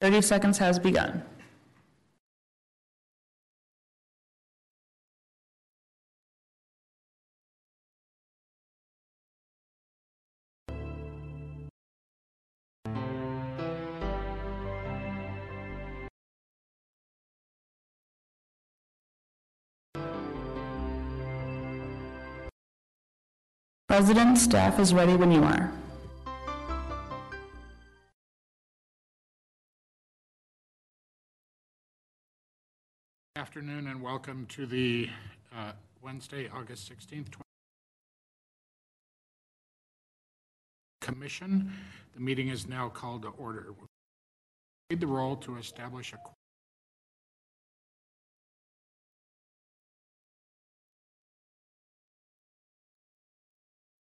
30 seconds has begun. President, staff is ready when you are. Afternoon and welcome to the uh, Wednesday, August 16th, 20 Commission. The meeting is now called to order. Read the roll to establish a.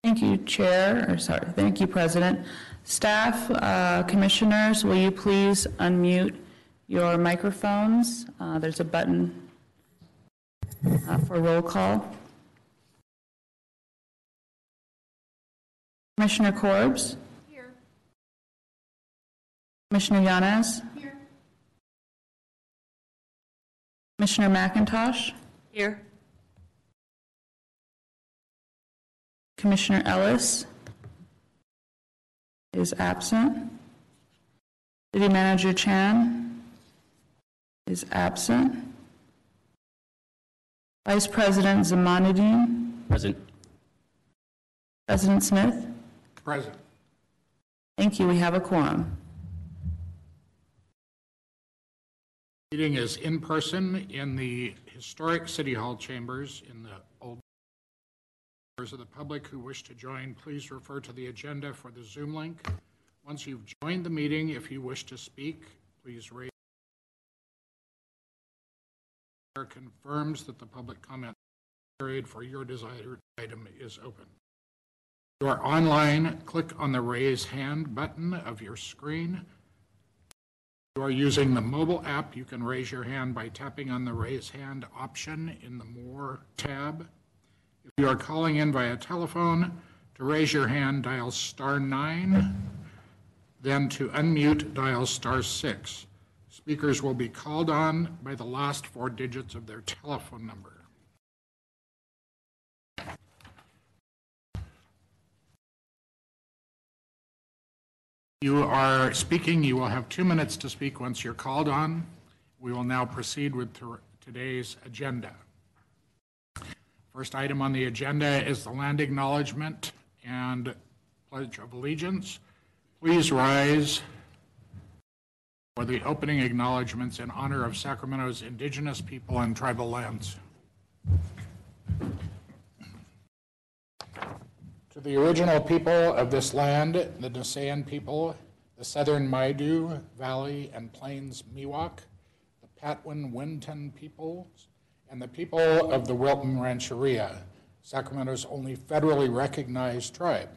Thank you, Chair, or sorry, thank you, President. Staff, uh, Commissioners, will you please unmute your microphones? Uh, There's a button uh, for roll call. Commissioner Corbs? Here. Commissioner Yanez? Here. Commissioner McIntosh? Here. Commissioner Ellis is absent. City Manager Chan is absent. Vice President Zamanuddin, Present. President Smith. Present. Thank you, we have a quorum. Meeting is in person in the historic City Hall chambers in the old. Members of the public who wish to join, please refer to the agenda for the Zoom link. Once you've joined the meeting, if you wish to speak, please raise. Confirms that the public comment period for your desired item is open. If you are online, click on the raise hand button of your screen. If you are using the mobile app, you can raise your hand by tapping on the raise hand option in the More tab. If you are calling in via telephone, to raise your hand, dial star nine, then to unmute, dial star six. Speakers will be called on by the last four digits of their telephone number. You are speaking, you will have two minutes to speak once you're called on. We will now proceed with to- today's agenda. First item on the agenda is the land acknowledgement and pledge of allegiance. Please rise for the opening acknowledgements in honor of Sacramento's indigenous people and tribal lands. To the original people of this land, the Nisenan people, the southern Maidu Valley and Plains Miwok, the Patwin Wintun peoples, and the people of the Wilton Rancheria, Sacramento's only federally recognized tribe.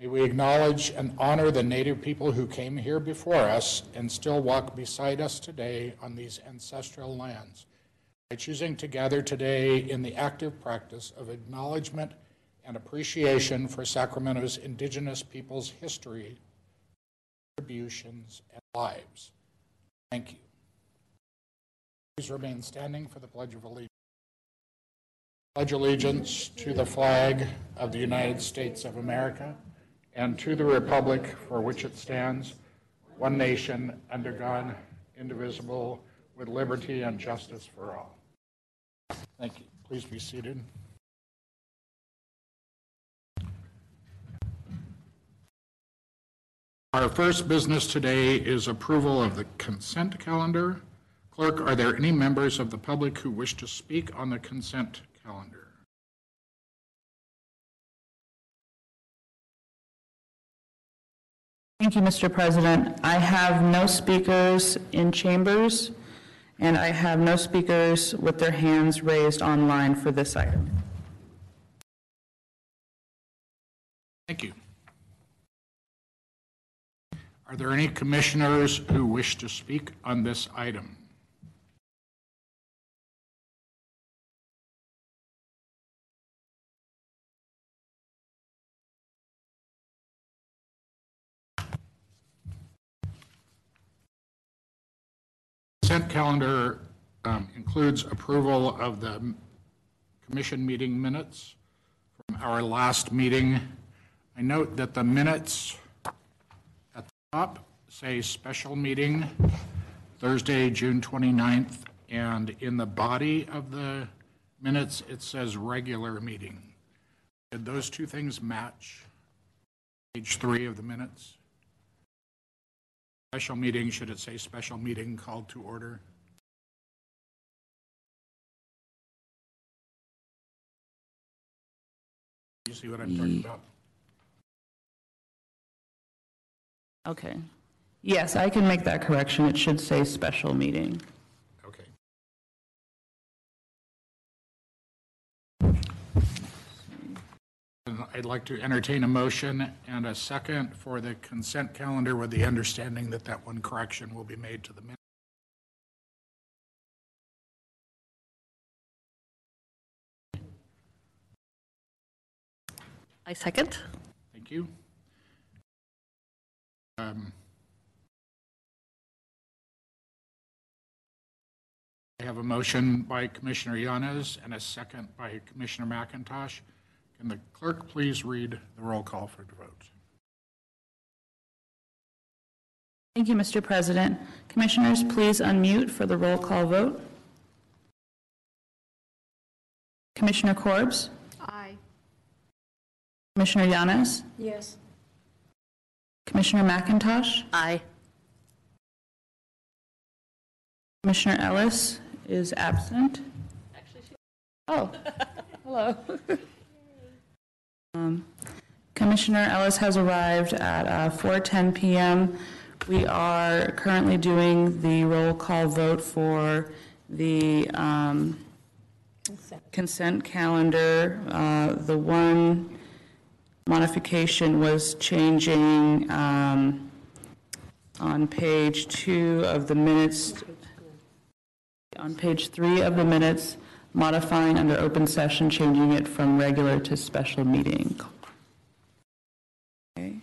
May we acknowledge and honor the Native people who came here before us and still walk beside us today on these ancestral lands by choosing to gather today in the active practice of acknowledgement and appreciation for Sacramento's indigenous people's history, contributions, and lives. Thank you. Please remain standing for the Pledge of Allegiance. Pledge allegiance to the flag of the United States of America and to the republic for which it stands, one nation, under God, indivisible, with liberty and justice for all. Thank you. Please be seated. Our first business today is approval of the consent calendar. Clerk, are there any members of the public who wish to speak on the consent calendar? Thank you, Mr. President. I have no speakers in chambers, and I have no speakers with their hands raised online for this item. Thank you. Are there any commissioners who wish to speak on this item? Calendar um, includes approval of the commission meeting minutes from our last meeting. I note that the minutes at the top say special meeting Thursday, June 29th, and in the body of the minutes, it says regular meeting. Did those two things match? Page three of the minutes? Special meeting, should it say special meeting called to order? You see what I'm talking about? Okay. Yes, I can make that correction. It should say special meeting. Okay. And I'd like to entertain a motion and a second for the consent calendar with the understanding that that one correction will be made to the minute. I second. Thank you. Um, I have a motion by Commissioner Yanes and a second by Commissioner McIntosh. Can the clerk please read the roll call for the vote? Thank you, Mr. President. Commissioners, please unmute for the roll call vote. Commissioner Korbes? Aye. Commissioner Yanes? Yes. Commissioner McIntosh? Aye. Commissioner Ellis is absent. Actually, she. Oh, hello. Um, Commissioner Ellis has arrived at uh, 4:10 PM. We are currently doing the roll call vote for the um, consent calendar. Uh, The one modification was changing um, on page two of the minutes on page three of the minutes, modifying under open session, changing it from regular to special meeting. Okay.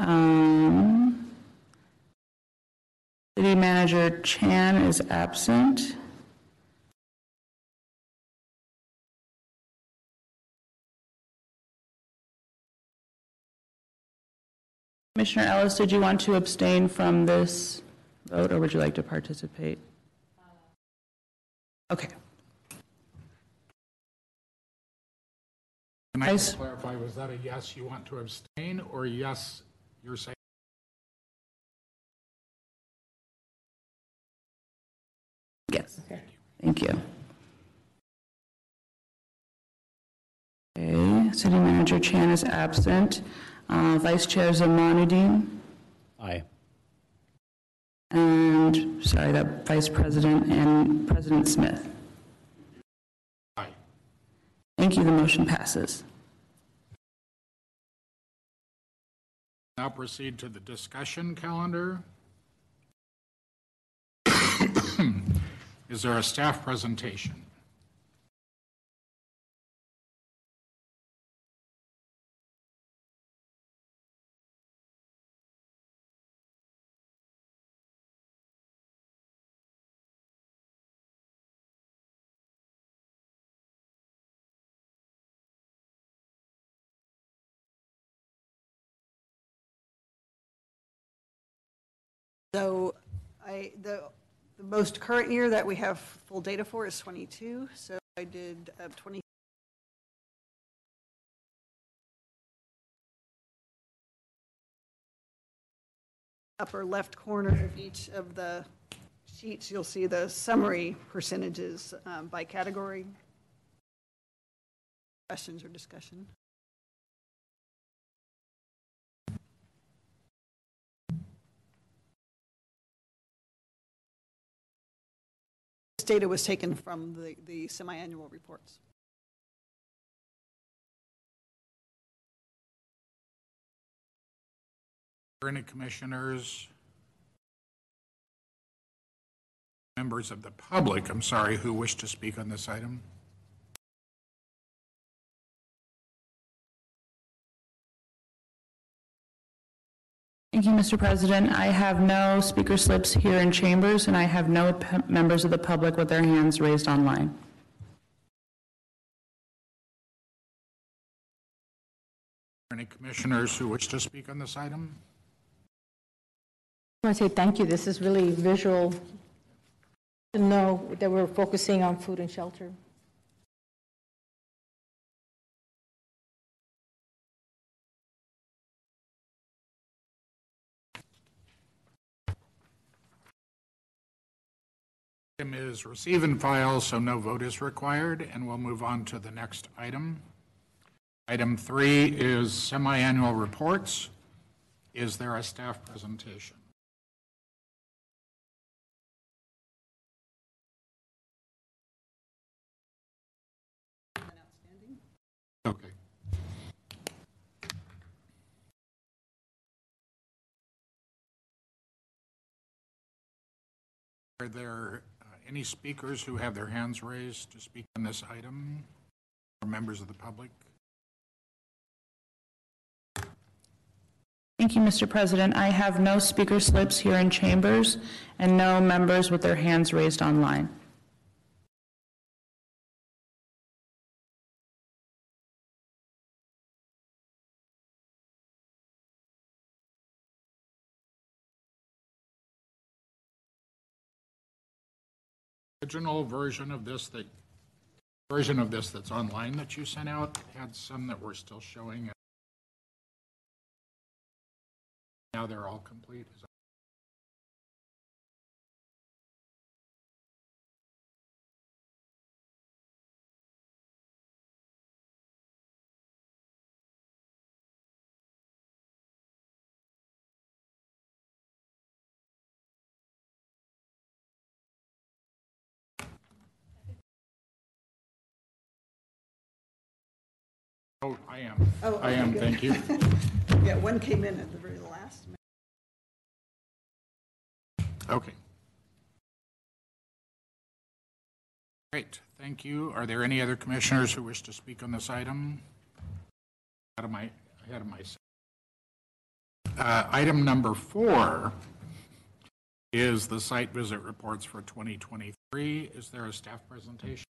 Um, City Manager Chan is absent. Commissioner Ellis, did you want to abstain from this vote, or would you like to participate? Okay. Can I just clarify, was that a yes, you want to abstain, or yes, you're saying? Yes. Thank you. Okay, City Manager Chan is absent. Uh, Vice Chair Zamanuddin, Aye. And, sorry, that Vice President and President Smith. Aye. Thank you, the motion passes. Now proceed to the discussion calendar. Is there a staff presentation? So I, the, the most current year that we have full data for is 22, so I did uh, 20. Upper left corner of each of the sheets, you'll see the summary percentages um, by category. Questions or discussion? Data was taken from the, the semi-annual reports. Any commissioners, members of the public, I'm sorry, who wish to speak on this item? Thank you, Mr. President. I have no speaker slips here in chambers, and I have no p- members of the public with their hands raised online. Any commissioners who wish to speak on this item? I want to say thank you. This is really visual to know that we're focusing on food and shelter. Item is receive and file, so no vote is required, and we'll move on to the next item. Item three is semi-annual reports. Is there a staff presentation? Okay. Are there any speakers who have their hands raised to speak on this item? Or members of the public? Thank you, Mr. President. I have no speaker slips here in chambers and no members with their hands raised online. Original version of this, that, version of this that's online that you sent out had some that were still showing. Now they're all complete. Oh, I am. Oh, I okay, am, good. thank you. Yeah, one came in at the very last minute. Okay. Great, thank you. Are there any other commissioners who wish to speak on this item? Out of my, ahead of myself. Uh, Item number four is the site visit reports for 2023. Is there a staff presentation?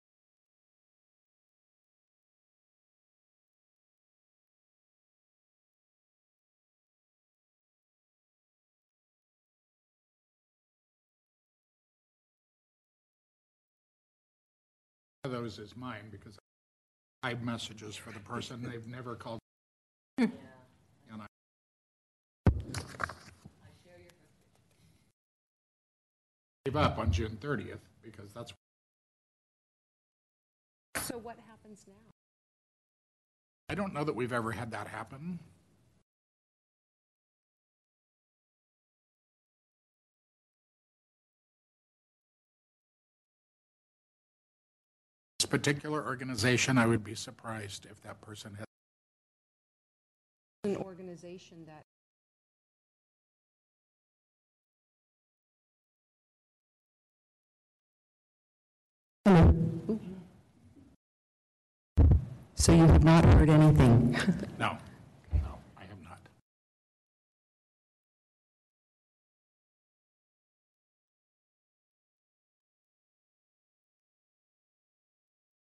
Of those is mine because I have messages for the person they've never called. Hmm. And I- Gave up on June 30th because that's, So what happens now? I don't know that we've ever had that happen. Particular organization, I would be surprised if that person has. An organization that, So you have not heard anything? No, no,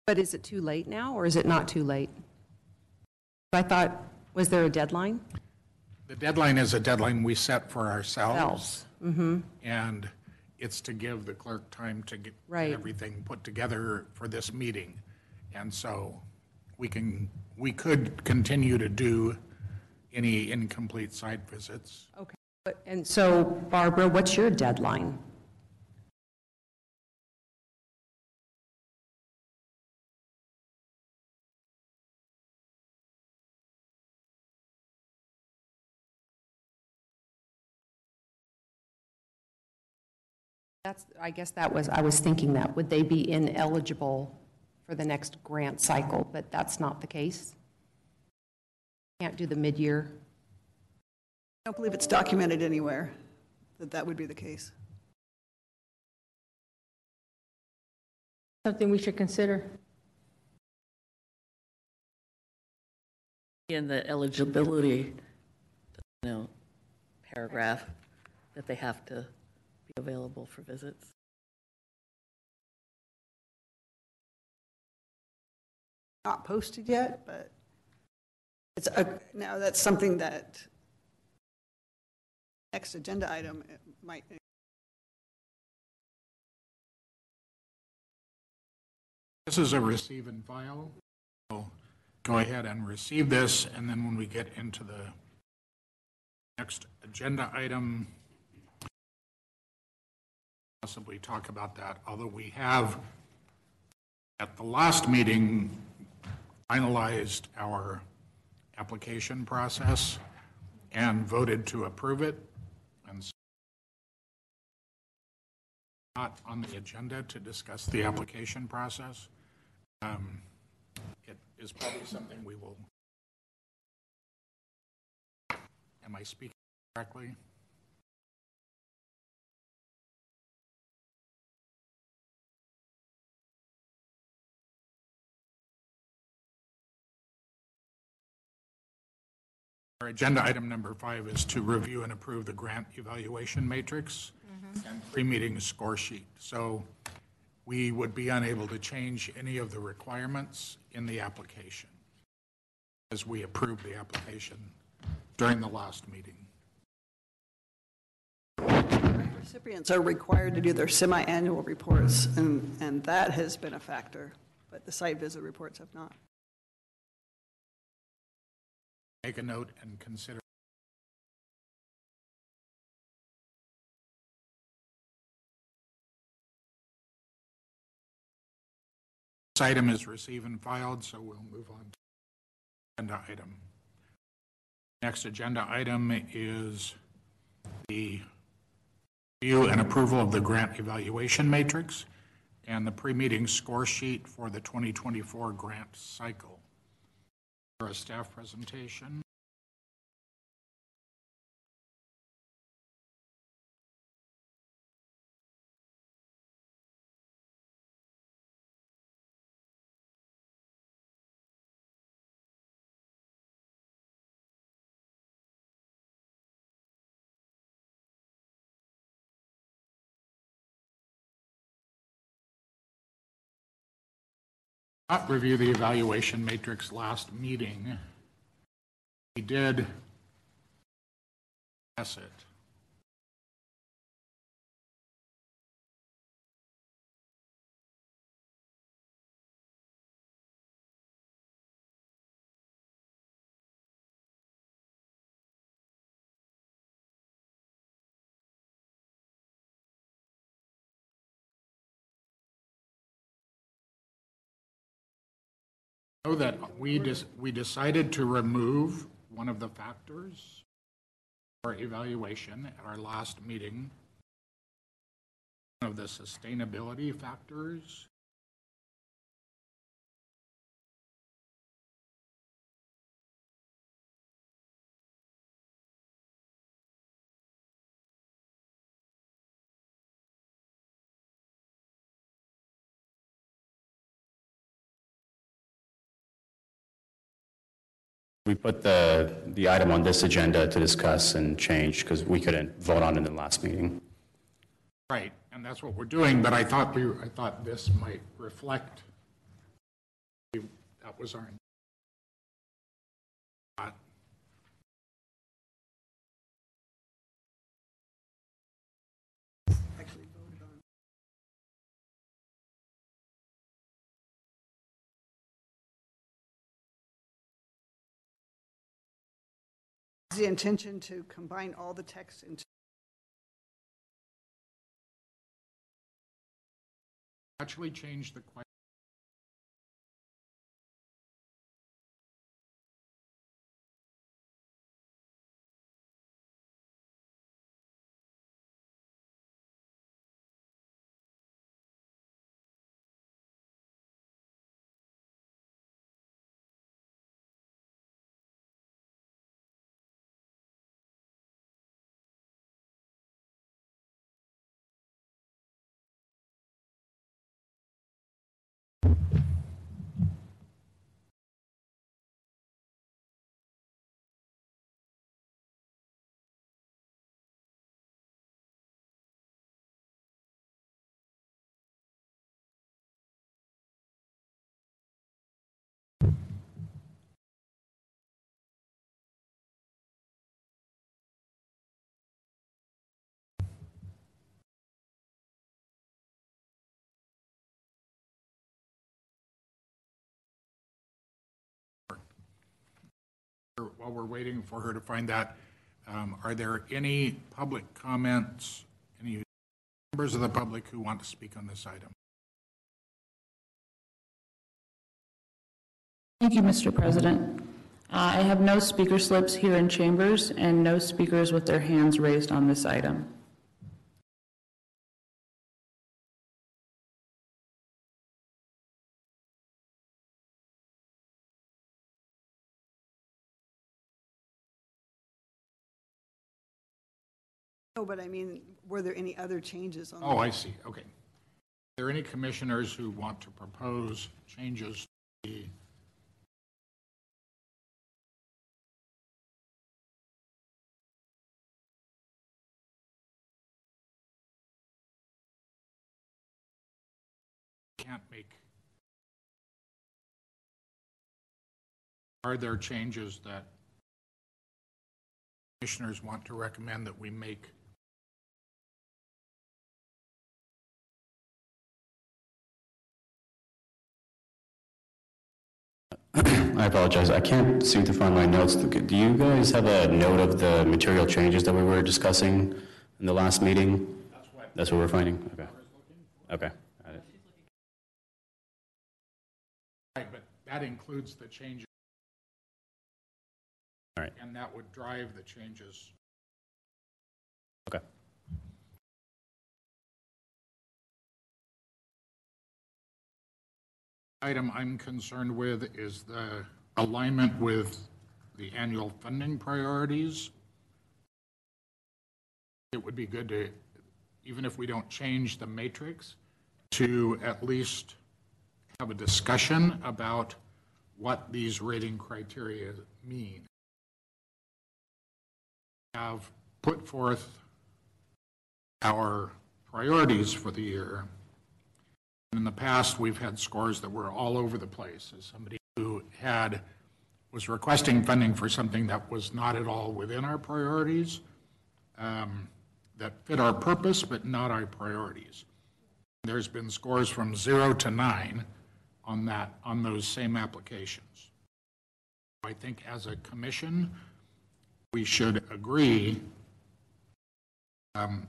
but is it too late now, or is it not too late? I thought, was there a deadline? The deadline is a deadline we set for ourselves. Mm-hmm. And it's to give the clerk time to get Right. everything put together for this meeting. And so we can, we could continue to do any incomplete site visits. Okay. But- And so Barbara, what's your deadline? That's, I guess that was, I was thinking that, would they be ineligible for the next grant cycle? But that's not the case? Can't do the mid-year? I don't believe it's documented anywhere that that would be the case. Something we should consider. in the eligibility, you know, paragraph that they have to be available for visits. Not posted yet, but it's, a- now that's something that next agenda item might, This is a receive and file. So go ahead and receive this, and then when we get into the next agenda item, possibly talk about that, although we have, at the last meeting, finalized our application process and voted to approve it, and so not on the agenda to discuss the application process. Um, It is probably something we will, am I speaking correctly? Our agenda item number five is to review and approve the grant evaluation matrix mm-hmm. and pre-meeting score sheet. So we would be unable to change any of the requirements in the application as we approved the application during the last meeting. recipients are required to do their semi-annual reports, and, and that has been a factor, but the site visit reports have not. Make a note and consider. This item is received and filed, so we'll move on to agenda item. Next agenda item is the review and approval of the grant evaluation matrix and the pre-meeting score sheet for the 2024 grant cycle. For a staff presentation. Not review the evaluation matrix last meeting. We did pass it. Know that we dis, we decided to remove one of the factors for evaluation at our last meeting. One of the sustainability factors. We put the, the item on this agenda to discuss and change because we couldn't vote on it in the last meeting. Right, and that's what we're doing, but I thought we, I thought this might reflect. That was our. The intention to combine all the text into Actually change the question. While we're waiting for her to find that, um, are there any public comments, any members of the public who want to speak on this item? Thank you, Mr. President. Uh, I have no speaker slips here in chambers and no speakers with their hands raised on this item. But I mean, were there any other changes on? Oh, I see, okay. Are there any commissioners who want to propose changes to the can't make? Are there changes that commissioners want to recommend that we make I apologize, I can't seem to find my notes. Do you guys have a note of the material changes that we were discussing in the last meeting? That's what we're finding? Okay. Okay. Right, but that includes the changes. All right. And that would drive the changes. Okay. Item I'm concerned with is the alignment with the annual funding priorities. It would be good to, even if we don't change the matrix, to at least have a discussion about what these rating criteria mean. Have put forth our priorities for the year. In the past, we've had scores that were all over the place. As somebody who had, was requesting funding for something that was not at all within our priorities, um, that fit our purpose, but not our priorities. There's been scores from zero to nine on that, on those same applications. I think as a commission, we should agree, um,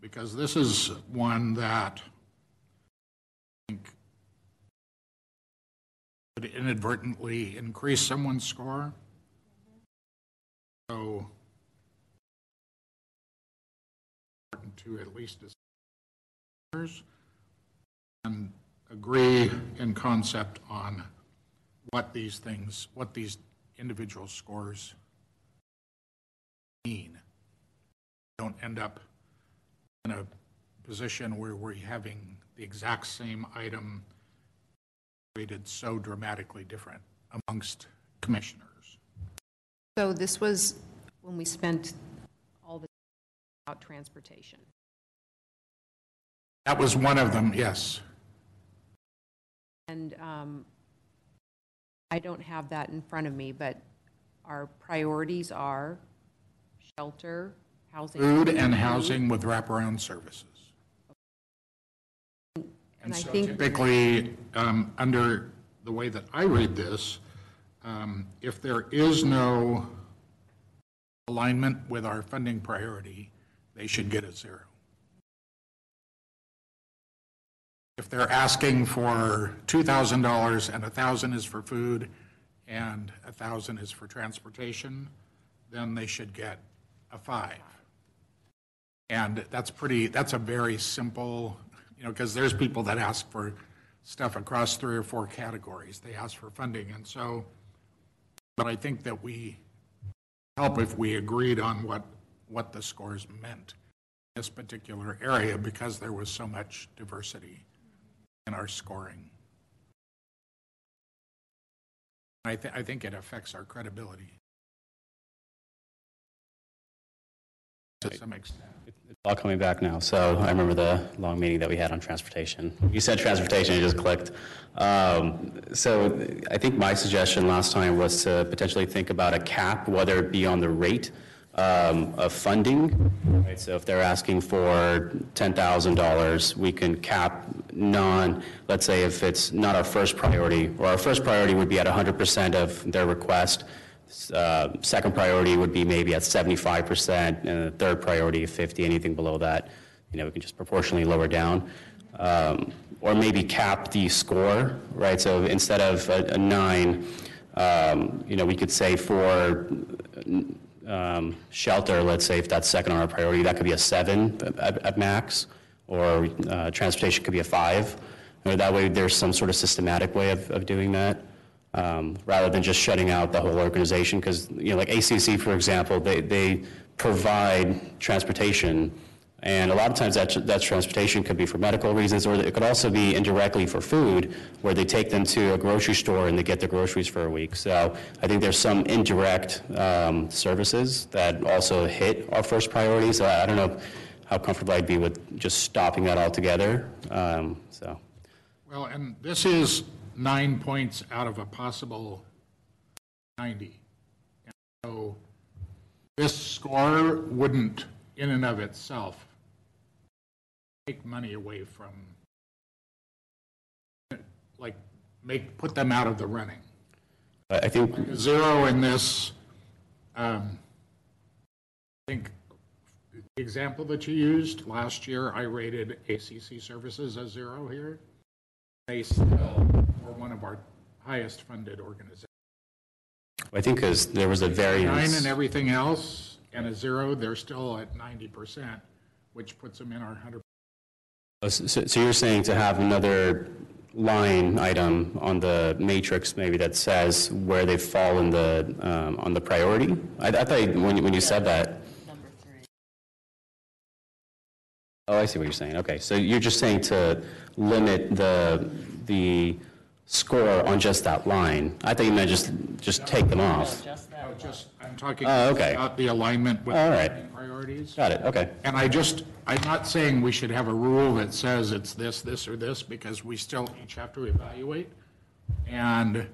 because this is one that think could inadvertently increase someone's score. So important to at least and agree in concept on what these things, what these individual scores mean. Don't end up in a position where we're having the exact same item rated so dramatically different amongst commissioners. So this was when we spent all the about transportation. That was one of them, yes. And um, I don't have that in front of me, but our priorities are shelter, housing. Food and housing with wraparound services. And I so think- typically, um, under the way that I read this, um, if there is no alignment with our funding priority, they should get a zero. If they're asking for $2,000 and 1,000 is for food and 1,000 is for transportation, then they should get a five. And that's pretty, that's a very simple, you know, because there's people that ask for stuff across three or four categories. They ask for funding, and so, but I think that we help if we agreed on what, what the scores meant in this particular area, because there was so much diversity in our scoring. I thi, I think it affects our credibility. To some extent. All coming back now. So I remember the long meeting that we had on transportation. You said transportation, it just clicked. Um, So I think my suggestion last time was to potentially think about a cap, whether it be on the rate um, of funding. Right, So if they're asking for $10,000, we can cap non, let's say if it's not our first priority, or our first priority would be at 100% of their request, uh, second priority would be maybe at 75%, and the third priority, 50, anything below that, you know, we can just proportionally lower down. Um, Or maybe cap the score, right? So instead of a a nine, um, you know, we could say for um, shelter, let's say if that's second on our priority, that could be a seven at, at max, or uh, transportation could be a five. Or that way, there's some sort of systematic way of, of doing that, um, rather than just shutting out the whole organization. Because, you know, like ACC, for example, they, they provide transportation, and a lot of times that, that transportation could be for medical reasons, or it could also be indirectly for food, where they take them to a grocery store and they get their groceries for a week. So I think there's some indirect um, services that also hit our first priority. So I I don't know how comfortable I'd be with just stopping that altogether. Um, So, Well, and this is nine points out of a possible 90. And So this score wouldn't, in and of itself, take money away from, like, make, put them out of the running. I think, Zero in this, um, I think, the example that you used, last year, I rated ACC services as zero here. They still one of our highest funded organizations. I think because there was a Nine variance. and everything else, and a zero, they're still at ninety percent, which puts them in our hundred. Oh, So so you're saying to have another line item on the matrix maybe that says where they fall in the, um, on the priority? I I thought you- when you- when you said that. Oh, I see what you're saying. Okay, so you're just saying to limit the, the score on just that line. I thought you meant just, just take them off. No, just, oh, I'm talking Oh, okay. about the alignment with All right. priorities. Got it, okay. And I just, I'm not saying we should have a rule that says it's this, this, or this, because we still each have to evaluate. And,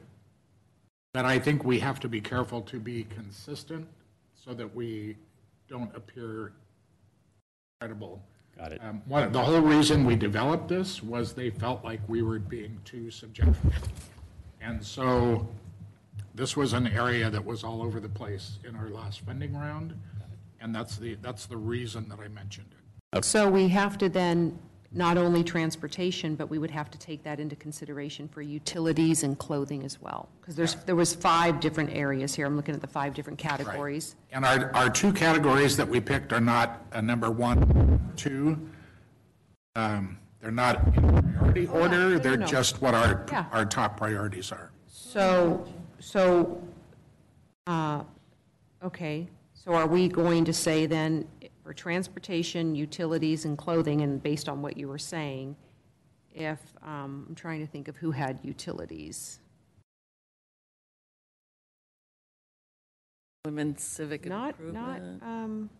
but I think we have to be careful to be consistent so that we don't appear credible. Got it. Um, One, the whole reason we developed this was they felt like we were being too subjective. And so this was an area that was all over the place in our last funding round. And that's the, that's the reason that I mentioned it. So we have to then, not only transportation, but we would have to take that into consideration for utilities and clothing as well. Because there's, there was five different areas here. I'm looking at the five different categories. And our, our two categories that we picked are not a number one, two. Um, They're not in priority order, no, they're no. just what our, Yeah. our top priorities are. So, so, uh, okay, so are we going to say then, for transportation, utilities, and clothing, and based on what you were saying, if, um, I'm trying to think of who had utilities. Women's civic Not, not, improvement. um,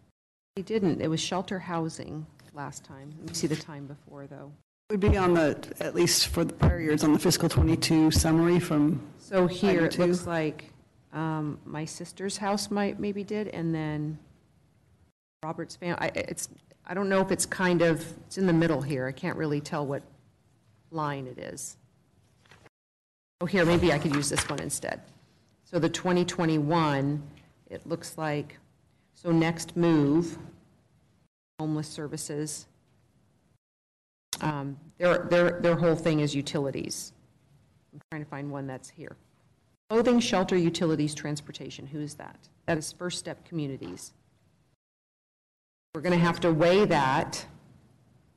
they didn't, it was shelter housing last time. Let me see the time before, though. Would be on the, at least for the prior years, on the fiscal '22 summary from, So here, it two. looks like um, my sister's house might, maybe did, and then Robert's family, I, it's, I don't know if it's kind of, it's in the middle here, I can't really tell what line it is. Oh, here, maybe I could use this one instead. So the 2021, it looks like, so next move, homeless services, um, their, their, their whole thing is utilities. I'm trying to find one that's here. Clothing, shelter, utilities, transportation, who is that? That is First Step Communities. We're going to have to weigh that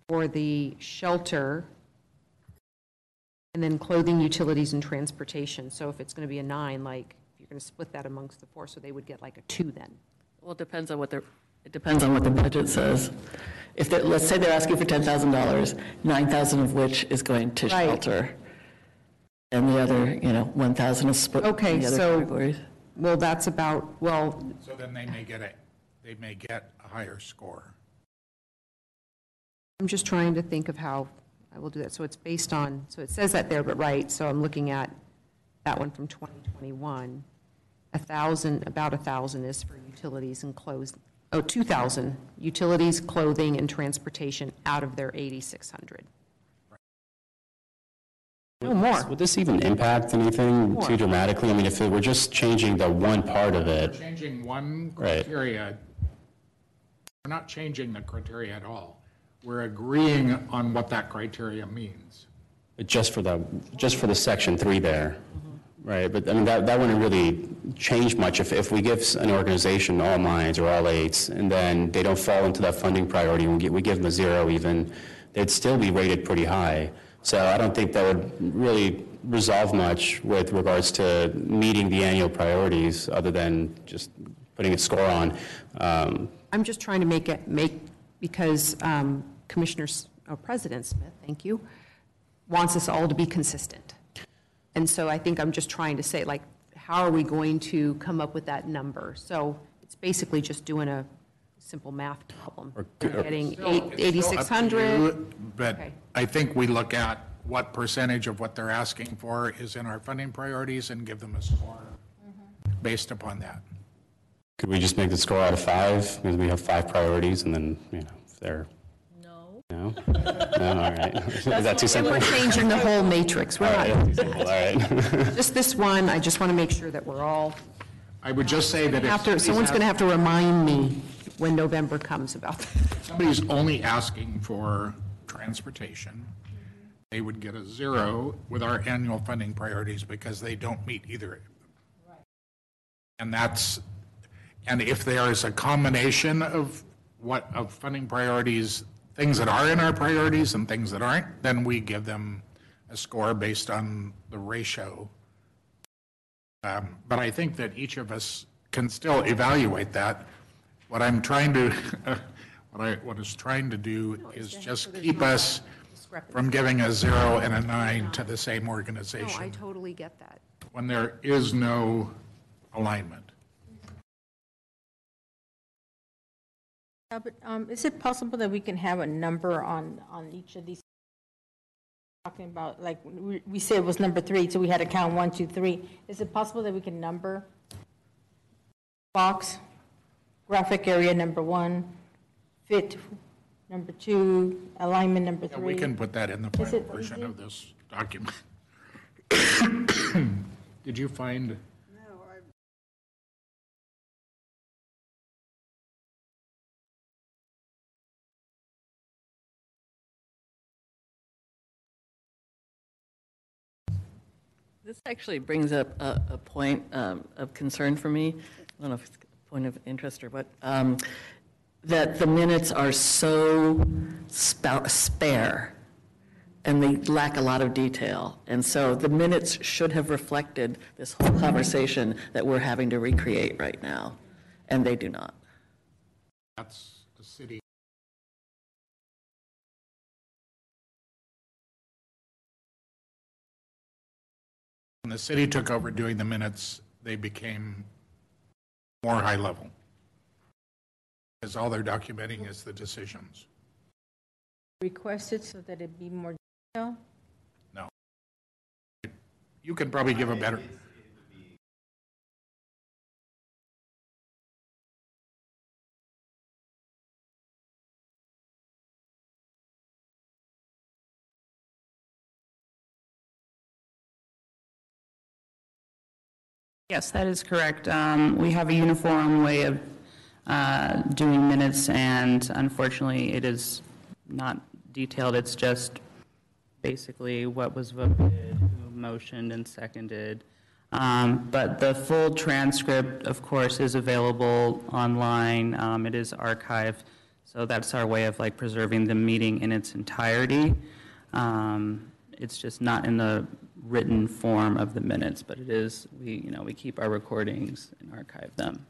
for the shelter, and then clothing, utilities, and transportation. So if it's going to be a nine, like, you're going to split that amongst the four, so they would get like a two then. Well, it depends on what their, it depends on what the budget says. If, they- let's say they're asking for $10,000, 9,000 of which is going to Right. shelter. And the other, you know, 1,000 is split Okay, the other so- categories. Well, that's about, well, So then they may get a, they may get a higher score. I'm just trying to think of how I will do that. So it's based on, so it says that there, but right, so I'm looking at that one from 2021. A 1,000, about a 1,000 is for utilities and clothes, oh, 2,000, utilities, clothing, and transportation out of their 8,600. No, more. Would this even impact anything More. too dramatically? I mean, if it- we're just changing the one part of it, Changing one Right. criteria, we're not changing the criteria at all. We're agreeing on what that criteria means. just for the, just for the section three there, right? But I mean, that, that wouldn't really change much if, if we give an organization all nines or all eights, and then they don't fall into that funding priority, and we give, we give them a zero even, they'd still be rated pretty high. So I don't think that would really resolve much with regards to meeting the annual priorities, other than just putting a score on. Um, I'm just trying to make it, make, because um, Commissioner, S- oh, President Smith, thank you, wants us all to be consistent. And so I think I'm just trying to say, like, how are we going to come up with that number? So it's basically just doing a simple math problem. Or- We're Getting Still- eight- still up to 8,600. you, But Okay. I think we look at what percentage of what they're asking for is in our funding priorities and give them a score based upon that. Could we just make the score out of five, because we have five priorities, and then, you know, if they're... No. No? No, all right. Is that too simple? We're changing the whole matrix. We're All right, not, too simple, all right. just this one, I just want to make sure that we're all, I would just say that if have someone's going to somebody's have to remind me when November comes about that. somebody's only asking for transportation, they would get a zero with our annual funding priorities because they don't meet either of them. And that's, and if there is a combination of what, of funding priorities, things that are in our priorities and things that aren't, then we give them a score based on the ratio. Um, But I think that each of us can still evaluate that. What I'm trying to, what I, what is trying to do is just keep us from giving a zero and a nine to the same No, I totally get that. when there is no alignment. Yeah, but um, is it possible that we can have a number on, on each of these? Talking about, like, we we said it was number three, so we had to count one, two, three. Is it possible that we can number box, graphic area number one, fit number two, alignment number Yeah, We can put that in the final it version easy? of this document. Did you find, This actually brings up a, a point um, of concern for me. I don't know if it's a point of interest or what. um, That the minutes are so spare and they lack a lot of detail. And so the minutes should have reflected this whole conversation that we're having to recreate right now, and they do not. that's the city. When the city took over doing the minutes, they became more high level. Because all they're documenting is the decisions. Requested so that it be more detailed? No. You can probably give a better, Yes, that is correct. Um, We have a uniform way of uh, doing minutes, and unfortunately, it is not detailed. It's just basically what was voted, who motioned and seconded. Um, But the full transcript, of course, is available online. Um, It is archived, so that's our way of like preserving the meeting in its entirety. Um, It's just not in the written form of the minutes, but it is, we, you know, we keep our recordings and archive them.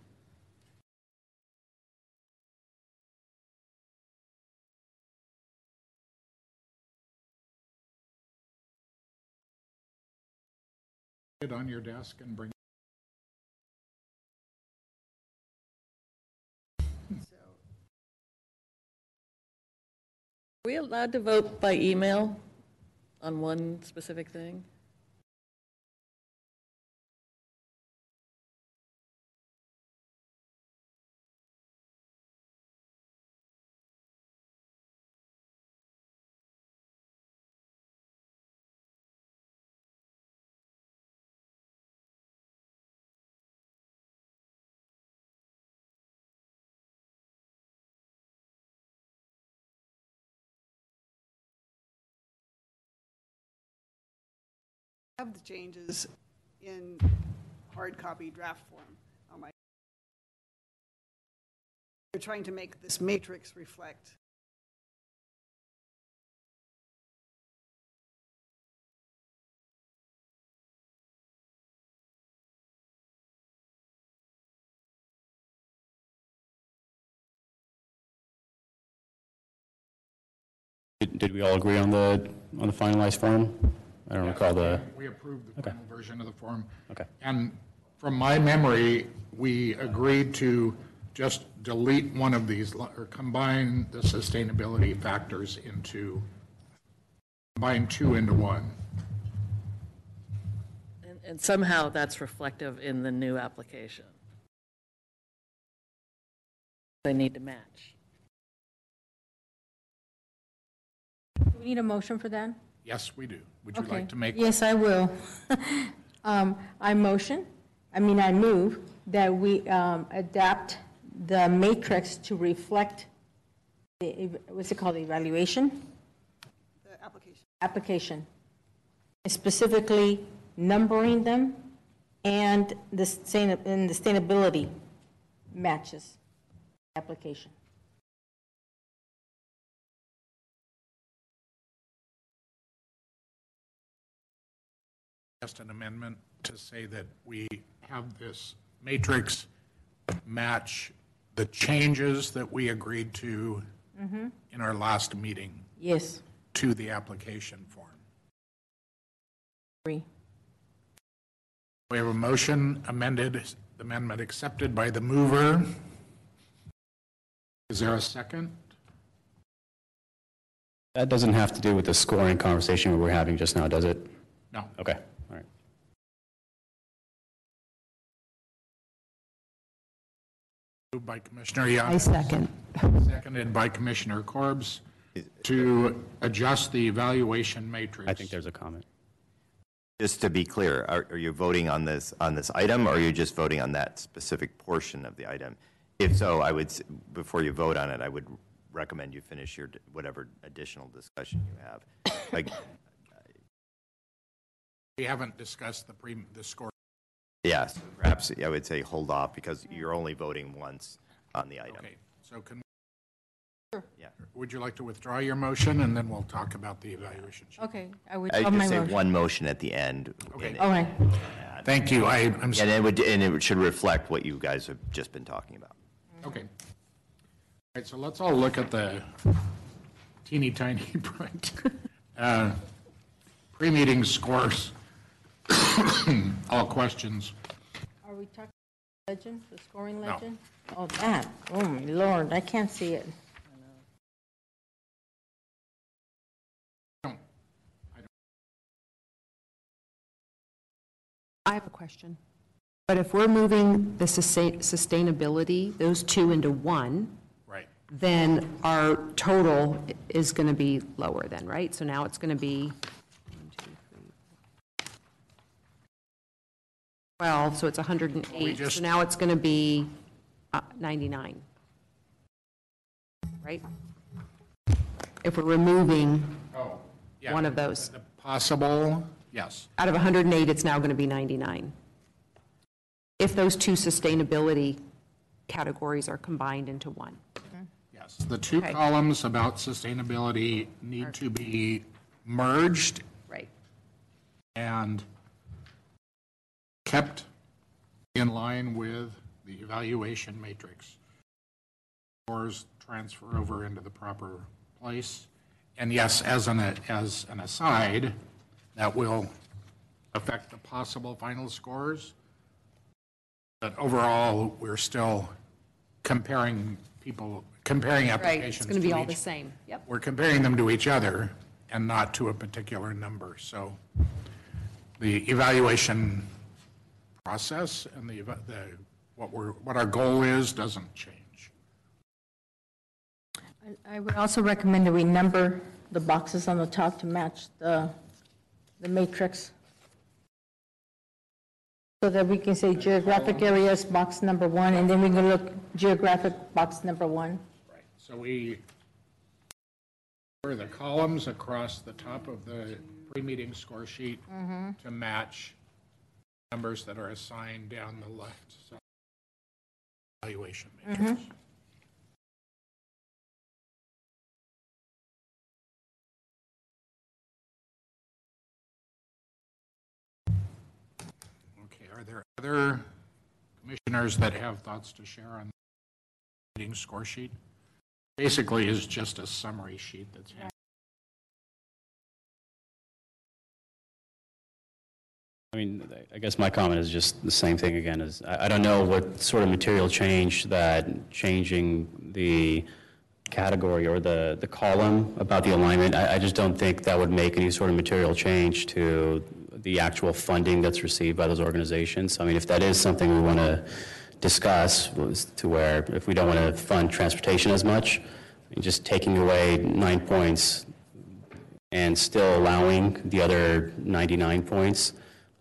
it on your desk and bring Are we allowed to vote by email on one specific thing? Have the changes in hard copy draft form um, on my. They're trying to make this matrix reflect. Did we all agree on the, on the finalized form? I don't recall the, We approved the final version of the form. Okay. And from my memory, we agreed to just delete one of these, li- or combine the sustainability factors into, combine two into one. And- And somehow that's reflective in the new application. They need to match. Do we need a motion for that? Yes, we do. Would you Okay. like to make? Yes, I will. Um, I motion, I mean, I move that we um, adapt the matrix to reflect the, ev- what's it called, evaluation? The application. Application. Specifically numbering them and the sustain, and the sustainability matches application. Just an amendment to say that we have this matrix match the changes that we agreed to mm-hmm. in our last meeting Yes, to the application form. agree. We have a motion amended, the amendment accepted by the mover. Is there a second? that doesn't have to do with the scoring conversation we were having just now, does it? No. Okay, Moved by Commissioner Young. I second. Seconded by Commissioner Corbs to adjust the evaluation matrix. I think there's a comment. Just to be clear, are, are you voting on this, on this item, or are you just voting on that specific portion of the item? If so, I would, s- before you vote on it, I would recommend you finish your, d- whatever additional discussion you have. Like, We haven't discussed the pre, the score. Yes, perhaps I would say hold off, because you're only voting once on the item. Okay, so can, Yeah. would you like to withdraw your motion, and then we'll talk about the evaluation sheet? Okay, I would, I on my just say motion. one motion at the end. Okay. and it- Okay, Thank you, I, I'm, And it would, and it should reflect what you guys have just been talking about. okay. All right, so let's all look at the teeny tiny print. Uh, Pre-meeting scores, all questions. are we talking legend, the scoring legend? Oh, that, oh my lord, I can't see it. Don't- I have a question. But if we're moving the sustain- sustainability, those two into one, Right, then our total is going to be lower then, right? So now it's going to be, one, two, three, 12, so it's 108. just- So now it's going to be uh, 99, right? If we're removing oh, yeah. one of those. The possible, yes. Out of 108, it's now going to be 99. If those two sustainability categories are combined into one. Yes, the two Okay. columns about sustainability need to be merged Right. and kept in line with the evaluation matrix. Scores transfer over into the proper place. And yes, as an, as an aside, that will affect the possible final scores. But overall, we're still comparing people, comparing applications. Right, it's going to be all the same. Yep. we're comparing them to each other and not to a particular number. So the evaluation process and the, the, what we're, what our goal is doesn't change. I- I would also recommend that we number the boxes on the top to match the, the matrix. So that we can say geographic areas, box number one, and then we can look geographic, box number one. Right. So we, for the columns across the top of the pre-meeting score sheet mm-hmm. to match numbers that are assigned down the left side. Evaluation matrix. Mm-hmm. Okay, are there other commissioners that have thoughts to share on the meeting score sheet? Basically is just a summary sheet that's handed I mean, I guess my comment is just the same thing again, is I I don't know what sort of material change that changing the category or the, the column about the alignment, I, I just don't think that would make any sort of material change to the actual funding that's received by those organizations. I mean, if that is something we want to discuss, to where if we don't want to fund transportation as much, just taking away nine points and still allowing the other 99 points,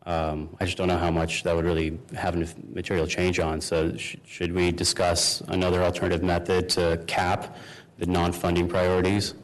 um, I just don't know how much that would really have a material change on. So sh- should we discuss another alternative method to cap the non-funding priorities?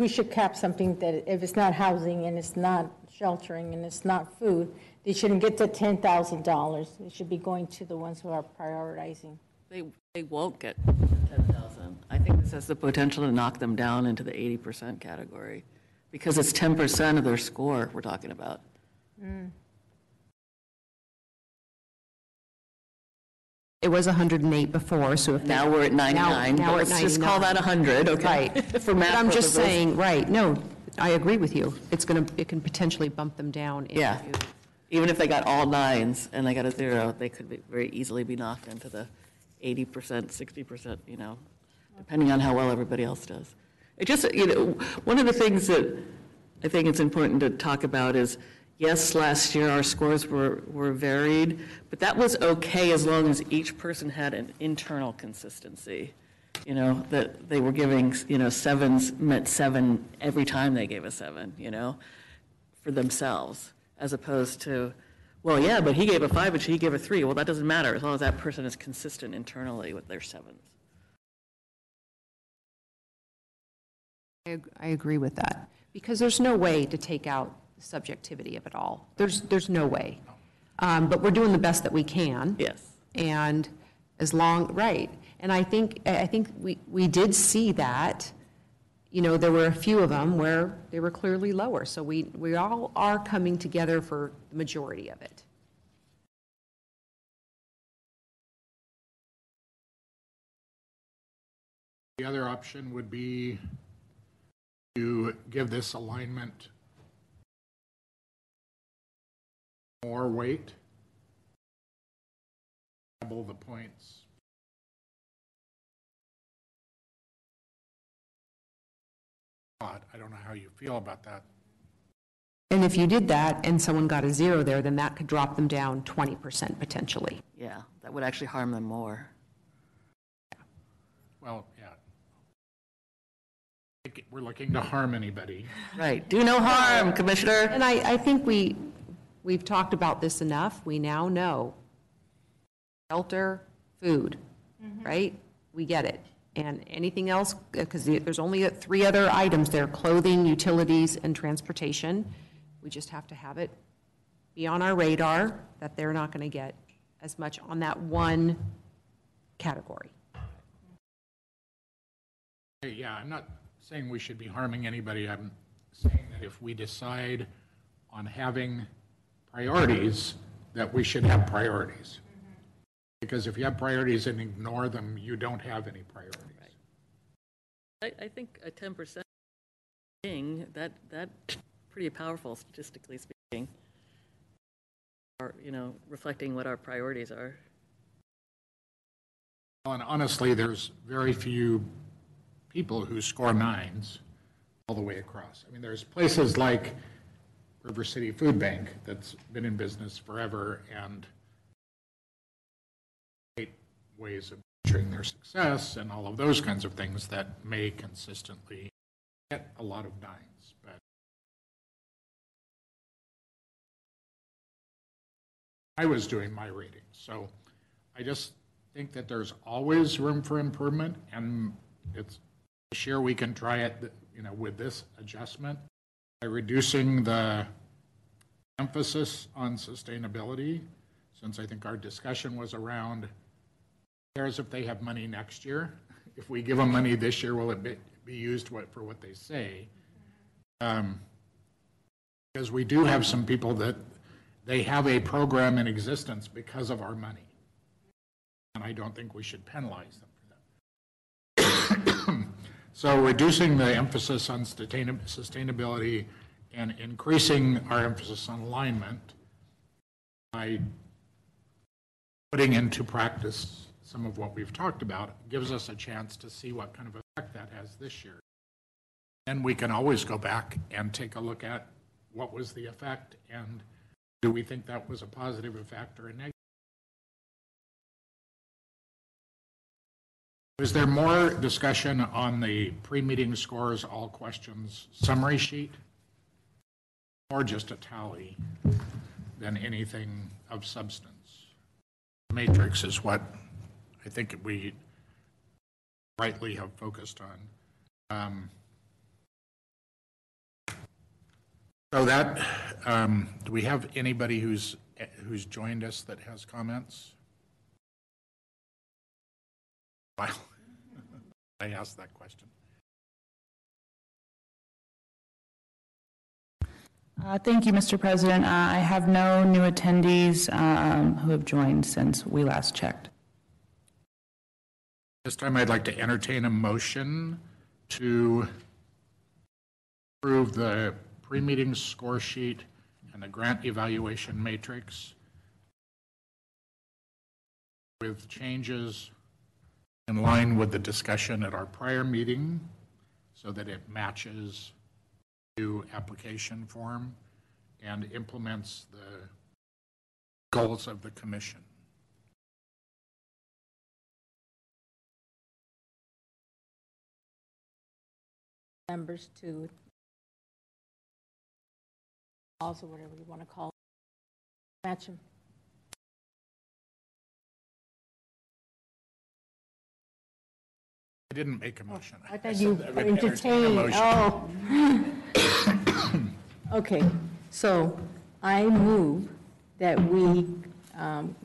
We should cap something that if it's not housing and it's not sheltering and it's not food, they shouldn't get to $10,000. It should be going to the ones who are prioritizing. They, they won't get 10,000. I think this has the potential to knock them down into the 80% category, because it's 10% of their score we're talking about. Mm. It was 108 before, so if. Now we're at 99, now but we're at let's just call 99. that 100, okay? Right. For math But I'm just purposes. saying, right, no, I agree with you. It's going to, it can potentially bump them down. if Yeah. you- Even if they got all nines and they got a zero, they could be- very easily be knocked into the 80%, 60%, you know, depending on how well everybody else does. It just, you know, one of the things that I think it's important to talk about is, yes, last year our scores were, were varied, but that was okay as long as each person had an internal consistency. You know, that they were giving, you know, sevens meant seven every time they gave a seven, you know, for themselves, as opposed to, well, yeah, but he gave a five, but she gave a three. Well, that doesn't matter, as long as that person is consistent internally with their sevens. I ag- I agree with that, because there's no way to take out the subjectivity of it all. There's, there's no way. Um, But we're doing the best that we can. Yes. And as long, right, and I think, I I think we, we did see that, you know, there were a few of them where they were clearly lower, so we, we all are coming together for the majority of it. The other option would be to give this alignment more weight. Double the points. Odd. I don't know how you feel about that. And if you did that and someone got a zero there, then that could drop them down 20% potentially. Yeah, that would actually harm them more. Well, yeah. I think We're looking to harm anybody. Right, do no harm, Commissioner. And I, I think we, we've talked about this enough. We now know shelter, food, mm-hmm. right? We get it. And anything else, uh, because there's only uh, three other items there, clothing, utilities, and transportation. We just have to have it be on our radar that they're not going to get as much on that one category. Hey, Yeah, I'm not saying we should be harming anybody. I'm saying that if we decide on having priorities, that we should have priorities. Because if you have priorities and ignore them, you don't have any priorities. I, I think a 10% thing, that, that pretty powerful statistically speaking. Or, you know, reflecting what our priorities are. Well, And honestly, there's very few people who score nines all the way across. I mean, there's places like River City Food Bank that's been in business forever and great ways of measuring their success and all of those kinds of things that may consistently get a lot of nines, but I was doing my ratings, so I just think that there's always room for improvement, and it's, this year we can try it, you know, with this adjustment, by reducing the emphasis on sustainability, since I think our discussion was around, cares if they have money next year? If we give them money this year, will it be, be used what, for what they say? Um, Because we do have some people that, they have a program in existence because of our money. And I don't think we should penalize them. So reducing the emphasis on sustainability and increasing our emphasis on alignment by putting into practice some of what we've talked about gives us a chance to see what kind of effect that has this year. Then we can always go back and take a look at what was the effect and do we think that was a positive effect or a negative? Is there more discussion on the pre-meeting scores, all questions summary sheet? Or just a tally than anything of substance? Matrix is what I think we rightly have focused on. Um, So that, um, do we have anybody who's, who's joined us that has comments? I asked that question. Uh, Thank you, Mr. President. Uh, I have no new attendees um, who have joined since we last checked. This time I'd like to entertain a motion to approve the pre-meeting score sheet and the grant evaluation matrix with changes in line with the discussion at our prior meeting so that it matches new application form and implements the goals of the commission. Members to, also whatever you want to call it, match them. I didn't make a motion. I thought you I would entertain a entertained, motion. oh. Okay, so I move that we um,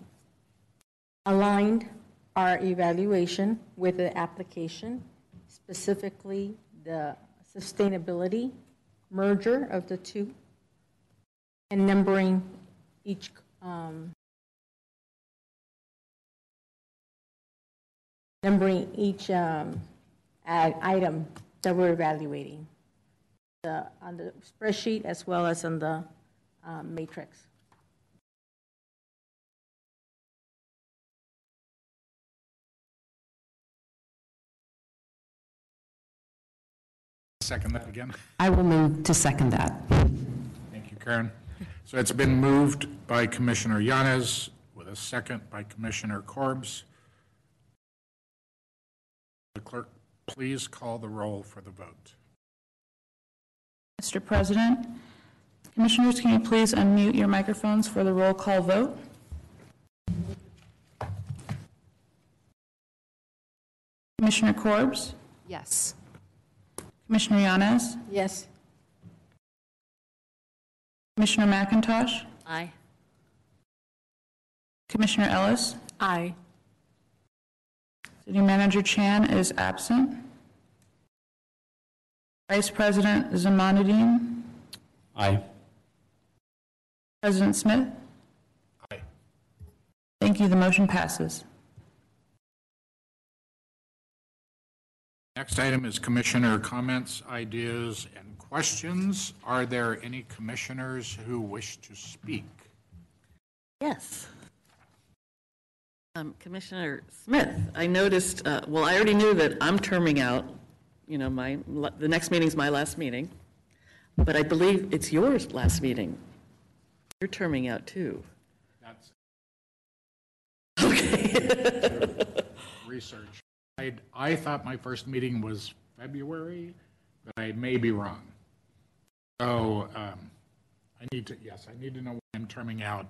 aligned our evaluation with the application, specifically the sustainability merger of the two, and numbering each, um, numbering each um, ag- item that we're evaluating, the- on the spreadsheet as well as on the um, matrix. Second that again. I will move to second that. Thank you, Karen. So it's been moved by Commissioner Yanez with a second by Commissioner Corbs. The clerk, please call the roll for the vote. Mr. President, Commissioners, can you please unmute your microphones for the roll call vote? Commissioner Corbs? Yes. Commissioner Yanez? Yes. Commissioner McIntosh? Aye. Commissioner Ellis? Aye. City Manager Chan is absent. Vice President Zamanadine? Aye. President Smith? Aye. Thank you, the motion passes. Next item is commissioner comments, ideas, and questions. Are there any commissioners who wish to speak? Yes. Um, Commissioner Smith, I noticed, uh, well, I already knew that I'm terming out, you know, my, the next meeting's my last meeting, but I believe it's your last meeting. You're terming out too. That's Okay. research. I, I thought my first meeting was February, but I may be wrong. So um, I need to, yes, I need to know when I'm terming out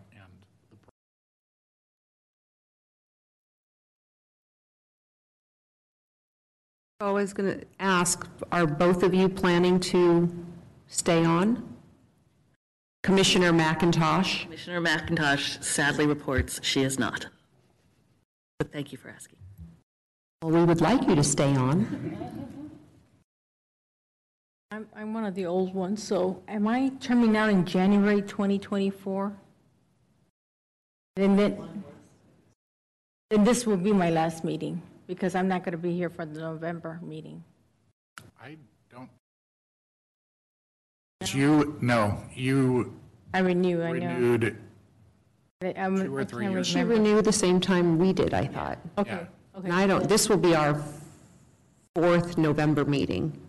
I was going to ask, are both of you planning to stay on? Commissioner McIntosh? Commissioner McIntosh sadly reports she is not. But thank you for asking. Well, we would like you to stay on. I'm, I'm one of the old ones, so am I terming out in January 2024? Then, then, then this will be my last meeting, because I'm not going to be here for the November meeting. I don't. You, no, you I renew, I know. renewed, I- I'm- two or I three can't years. She remember. renewed the same time we did, I thought. Okay, Yeah. okay. And I don't, this will be our fourth November meeting.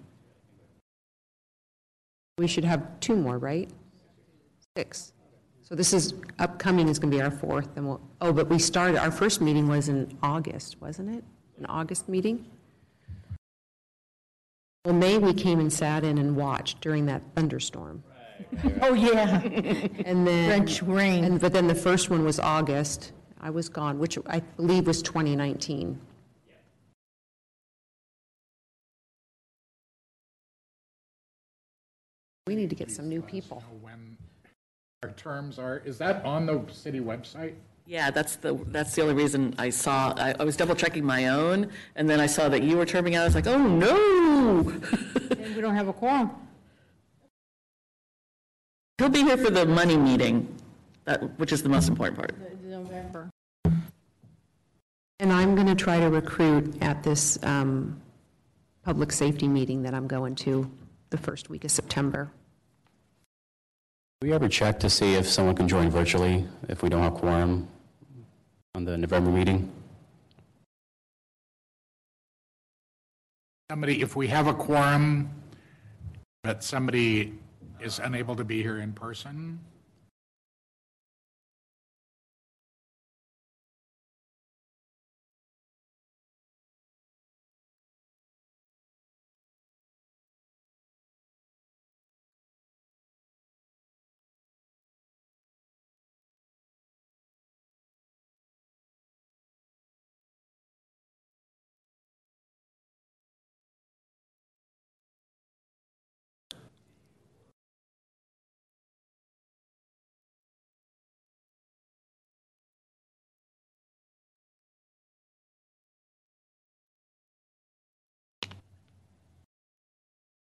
We should have two more, right? Six. So this is, upcoming is going to be our fourth, and we'll, oh, but we started, our first meeting was in August, wasn't it? An August meeting? Well, May, we came and sat in and watched during that thunderstorm. Oh, yeah. And then. French rain. And, but then the first one was August. I was gone, which I believe was 2019. We need to get some new people. when our terms are, is that on the city website? Yeah, that's the, that's the only reason I saw, I, I was double checking my own, and then I saw that you were terming out, I was like, oh, no! And we don't have a quorum. He'll be here for the money meeting, that, which is the most important part. November. And I'm going to try to recruit at this um, public safety meeting that I'm going to the first week of September. We ever check to see if someone can join virtually if we don't have quorum on the November meeting? Somebody, if we have a quorum, but somebody is unable to be here in person,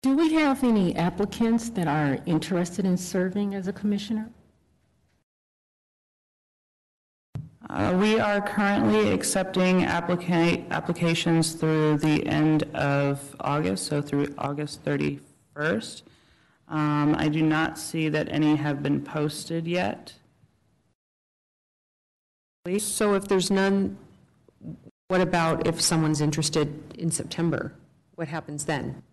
Do we have any applicants that are interested in serving as a commissioner? Uh, We are currently accepting applica- applications through the end of August, so through August 31st. Um, I do not see that any have been posted yet. So if there's none, what about if someone's interested in September? What happens then?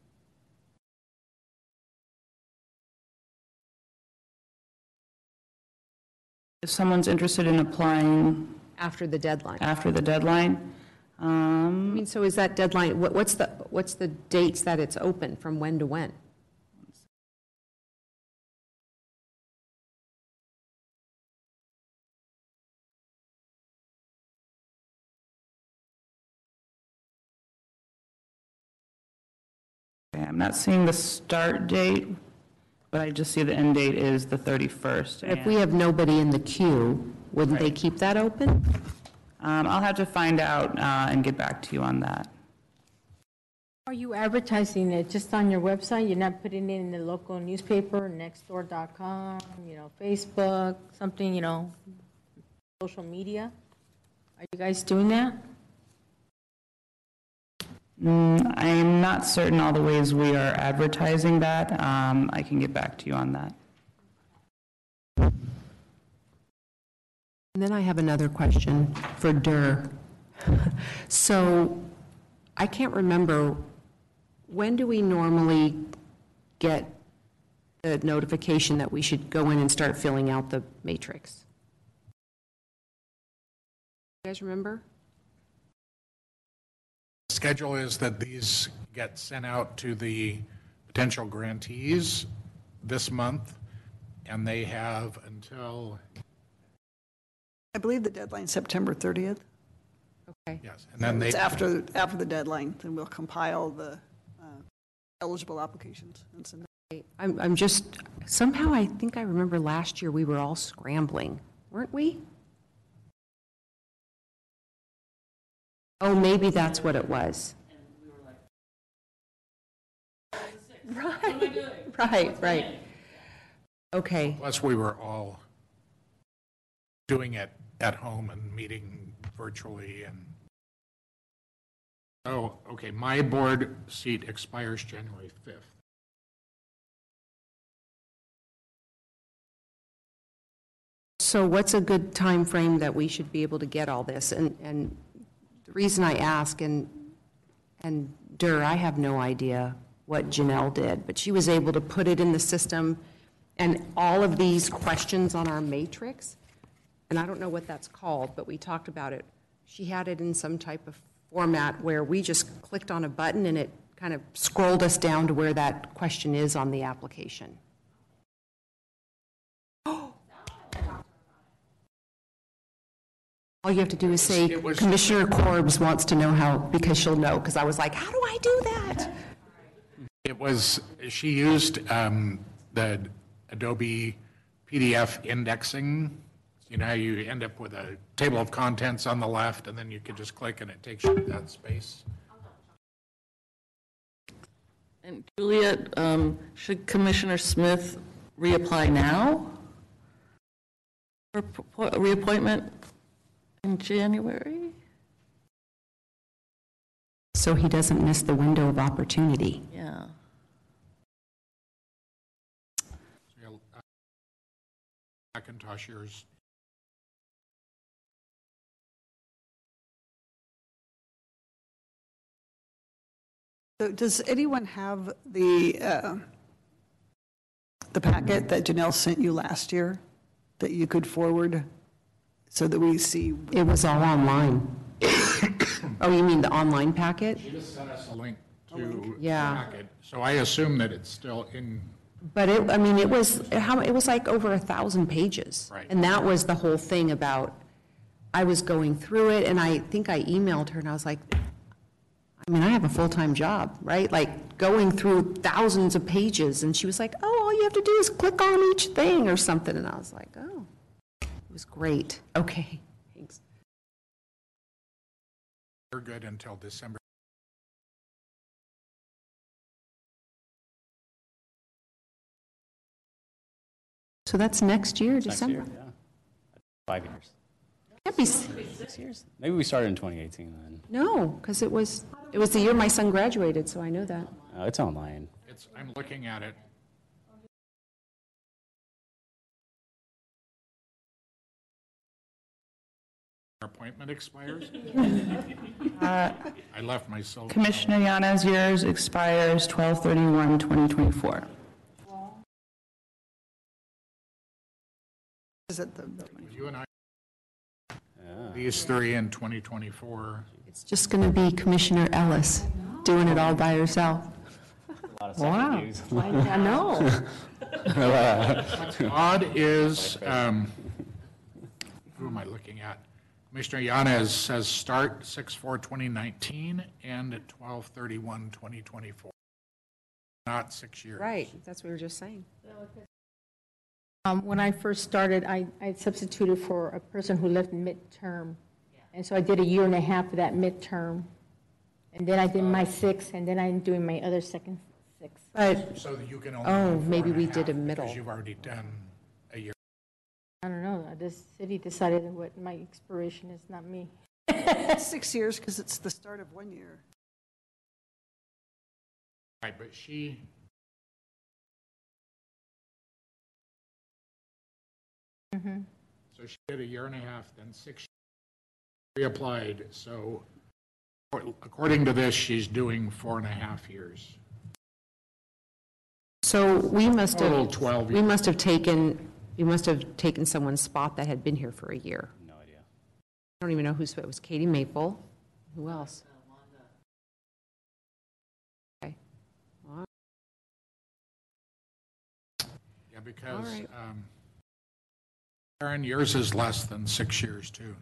If someone's interested in applying After the deadline? After the deadline, um, mean, so is that deadline, what- what's the, what's the dates that it's open, from when to when? I'm not seeing the start date, but I just see the end date is the 31st. If we have nobody in the queue, wouldn't they keep that open? Um, I'll have to find out uh, and get back to you on that. Are you advertising it just on your website? You're not putting it in the local newspaper, nextdoor.com, you know, Facebook, something, you know, social media? Are you guys doing that? Mm, I am not certain all the ways we are advertising that. Um, I can get back to you on that. And then I have another question for Dur. So I can't remember, when do we normally get the notification that we should go in and start filling out the matrix? You guys remember? Schedule is that these get sent out to the potential grantees this month, and they have until, I believe the deadline's September 30th. Okay. Yes, and then they, It's after, after the deadline, then we'll compile the uh, eligible applications and send them. I'm, I'm just, somehow I think I remember last year we were all scrambling, weren't we? Oh, maybe that's what it was. Right, right, right. Okay, plus we were all doing it at home and meeting virtually and, oh, okay, my board seat expires January 5th. so what's a good time frame that we should be able to get all this? And, and the reason I ask, and, and Dur, I have no idea what Janelle did, but she was able to put it in the system, and all of these questions on our matrix, and I don't know what that's called, but we talked about it. She had it in some type of format where we just clicked on a button and it kind of scrolled us down to where that question is on the application. All you have to do is say, It was- Commissioner Corbs wants to know how, because she'll know, because I was like, how do I do that? It was, she used um, the Adobe PDF indexing. You know, how you end up with a table of contents on the left, and then you can just click and it takes you to that space. And Juliet, um, should Commissioner Smith reapply now? For po- reappointment in January? So he doesn't miss the window of opportunity. Yeah. So you'll, McIntosh yours. So does anyone have the, uh, the packet that Janelle sent you last year that you could forward so that we see? It was all online. Oh, you mean the online packet? She just sent us a link to the Yeah. packet. So I assume that it's still in, But it, I mean, it was, how, it was like over a thousand pages. Right. And that was the whole thing about, I was going through it, and I think I emailed her, and I was like, I mean, I have a full-time job, right? Like, going through thousands of pages, and she was like, oh, all you have to do is click on each thing or something, and I was like, oh, it was great, okay, thanks. you're good until December. So that's next year, Next December? year, yeah. Five years. Can't be, s- Six years? Maybe we started in 2018 then. no, because it was, it was the year my son graduated, so I know that. Uh, It's online. It's, I'm looking at it. Appointment expires? I left my cell. Commissioner Yanez, yours expires 12/31/2024. Is it the, You and I, these three in 2024. It's just going to be Commissioner Ellis doing it all by herself. Wow. I know. Odd is, um, who am I looking at? Commissioner Yanez says start 6/4/2019 and 12/31/2024. Not six years. Right, that's what we were just saying. Um, When I first started, I I substituted for a person who left midterm. And so I did a year and a half of that midterm. And then I did my six, and then I'm doing my other second six. But So that you can only. Oh, do four maybe and we half did a middle. Because you've already done a year. I don't know, uh, this city decided what my expiration is, not me. six years because it's the start of one year. Right, but she. Mm-hmm. So she did a year and a half, then six, reapplied, so according to this, she's doing four and a half years. So we must Total have, 12 we must have taken, we must have taken someone's spot that had been here for a year. No idea. I don't even know who's, it was Katie Maple. Who else? Okay. Yeah, because, right. um, Karen, yours is less than six years, too.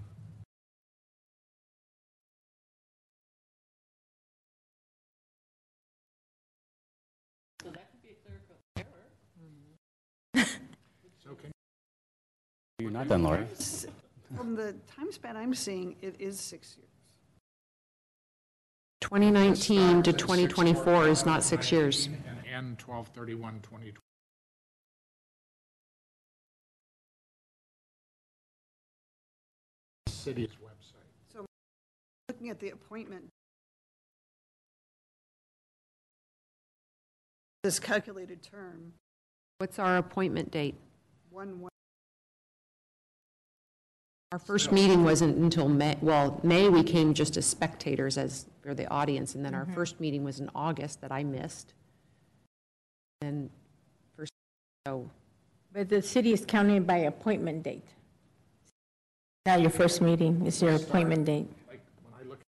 You're not done, Lori. From the time span I'm seeing, it is six years. 2019 to 2024 is not six years. And end 12/31/2020. City's website. So looking at the appointment. This calculated term, What's our appointment date? one, one, Our first meeting wasn't until May, well, May we came just as spectators as, for the audience, and then our mm-hmm. first meeting was in August that I missed. And first, so, But the city is counting by appointment date. Now your first meeting is your appointment date. Like, when I look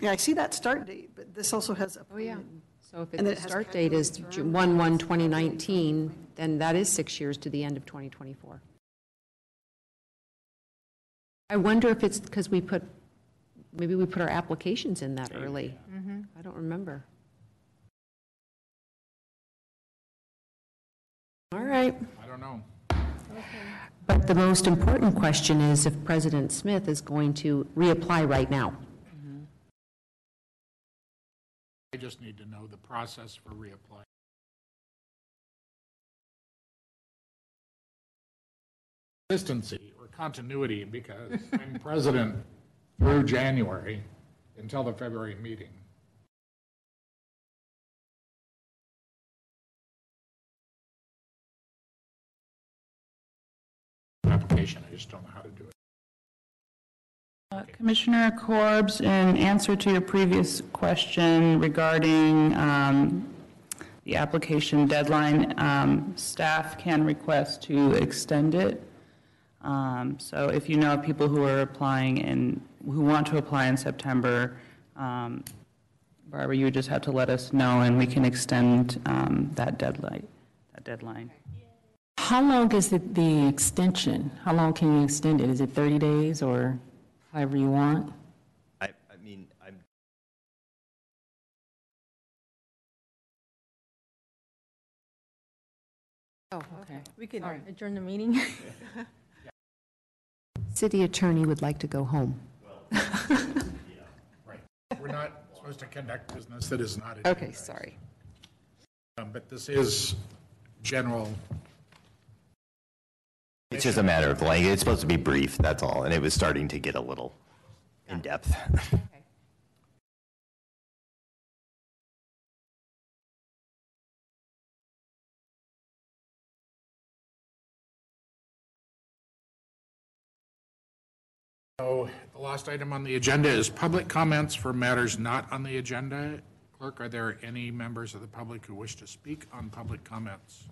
yeah, I see that start date, but this also has oh, yeah. So if And it- it the has start date is calculated term. 1/1/2019, then that is six years to the end of 2024. I wonder if it's because we put, maybe we put our applications in that early. Mm-hmm. I don't remember. All right. I don't know. But the most important question is if President Smith is going to reapply right now. Mm-hmm. I just need to know the process for reapplying. Consistency or continuity, because I'm president through January until the February meeting. Application, I just don't know how to do it. Uh, Commissioner Corbs, in answer to your previous question regarding um, the application deadline, um, staff can request to extend it. Um, So if you know of people who are applying and who want to apply in September, um, Barbara, you just have to let us know, and we can extend um, that deadline, that deadline. How long is it the extension? How long can you extend it? Is it 30 days or however you want? I, I mean, I'm, Oh, okay. We could adjourn the meeting. City attorney would like to go home. Right. We're not supposed to conduct business that is not. Okay, agendized. sorry. Um, But this is general, it's just a matter of language. it's supposed to be brief, that's all, and it was starting to get a little in-depth. So the last item on the agenda is public comments for matters not on the agenda. Clerk, are there any members of the public who wish to speak on public comments?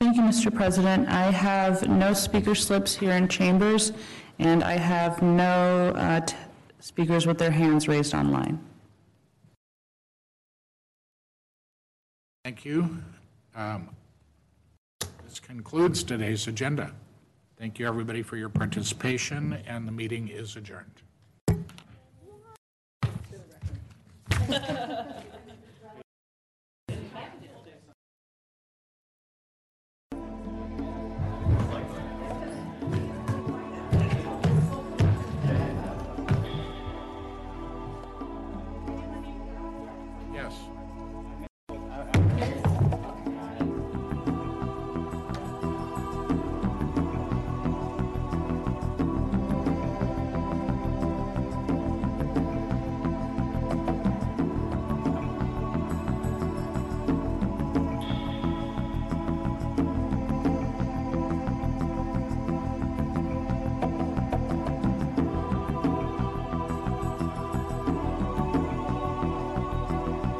Thank you, Mr. President. I have no speaker slips here in chambers, and I have no uh, speakers with their hands raised online. Thank you. Um, This concludes today's agenda. Thank you, everybody, for your participation, and the meeting is adjourned.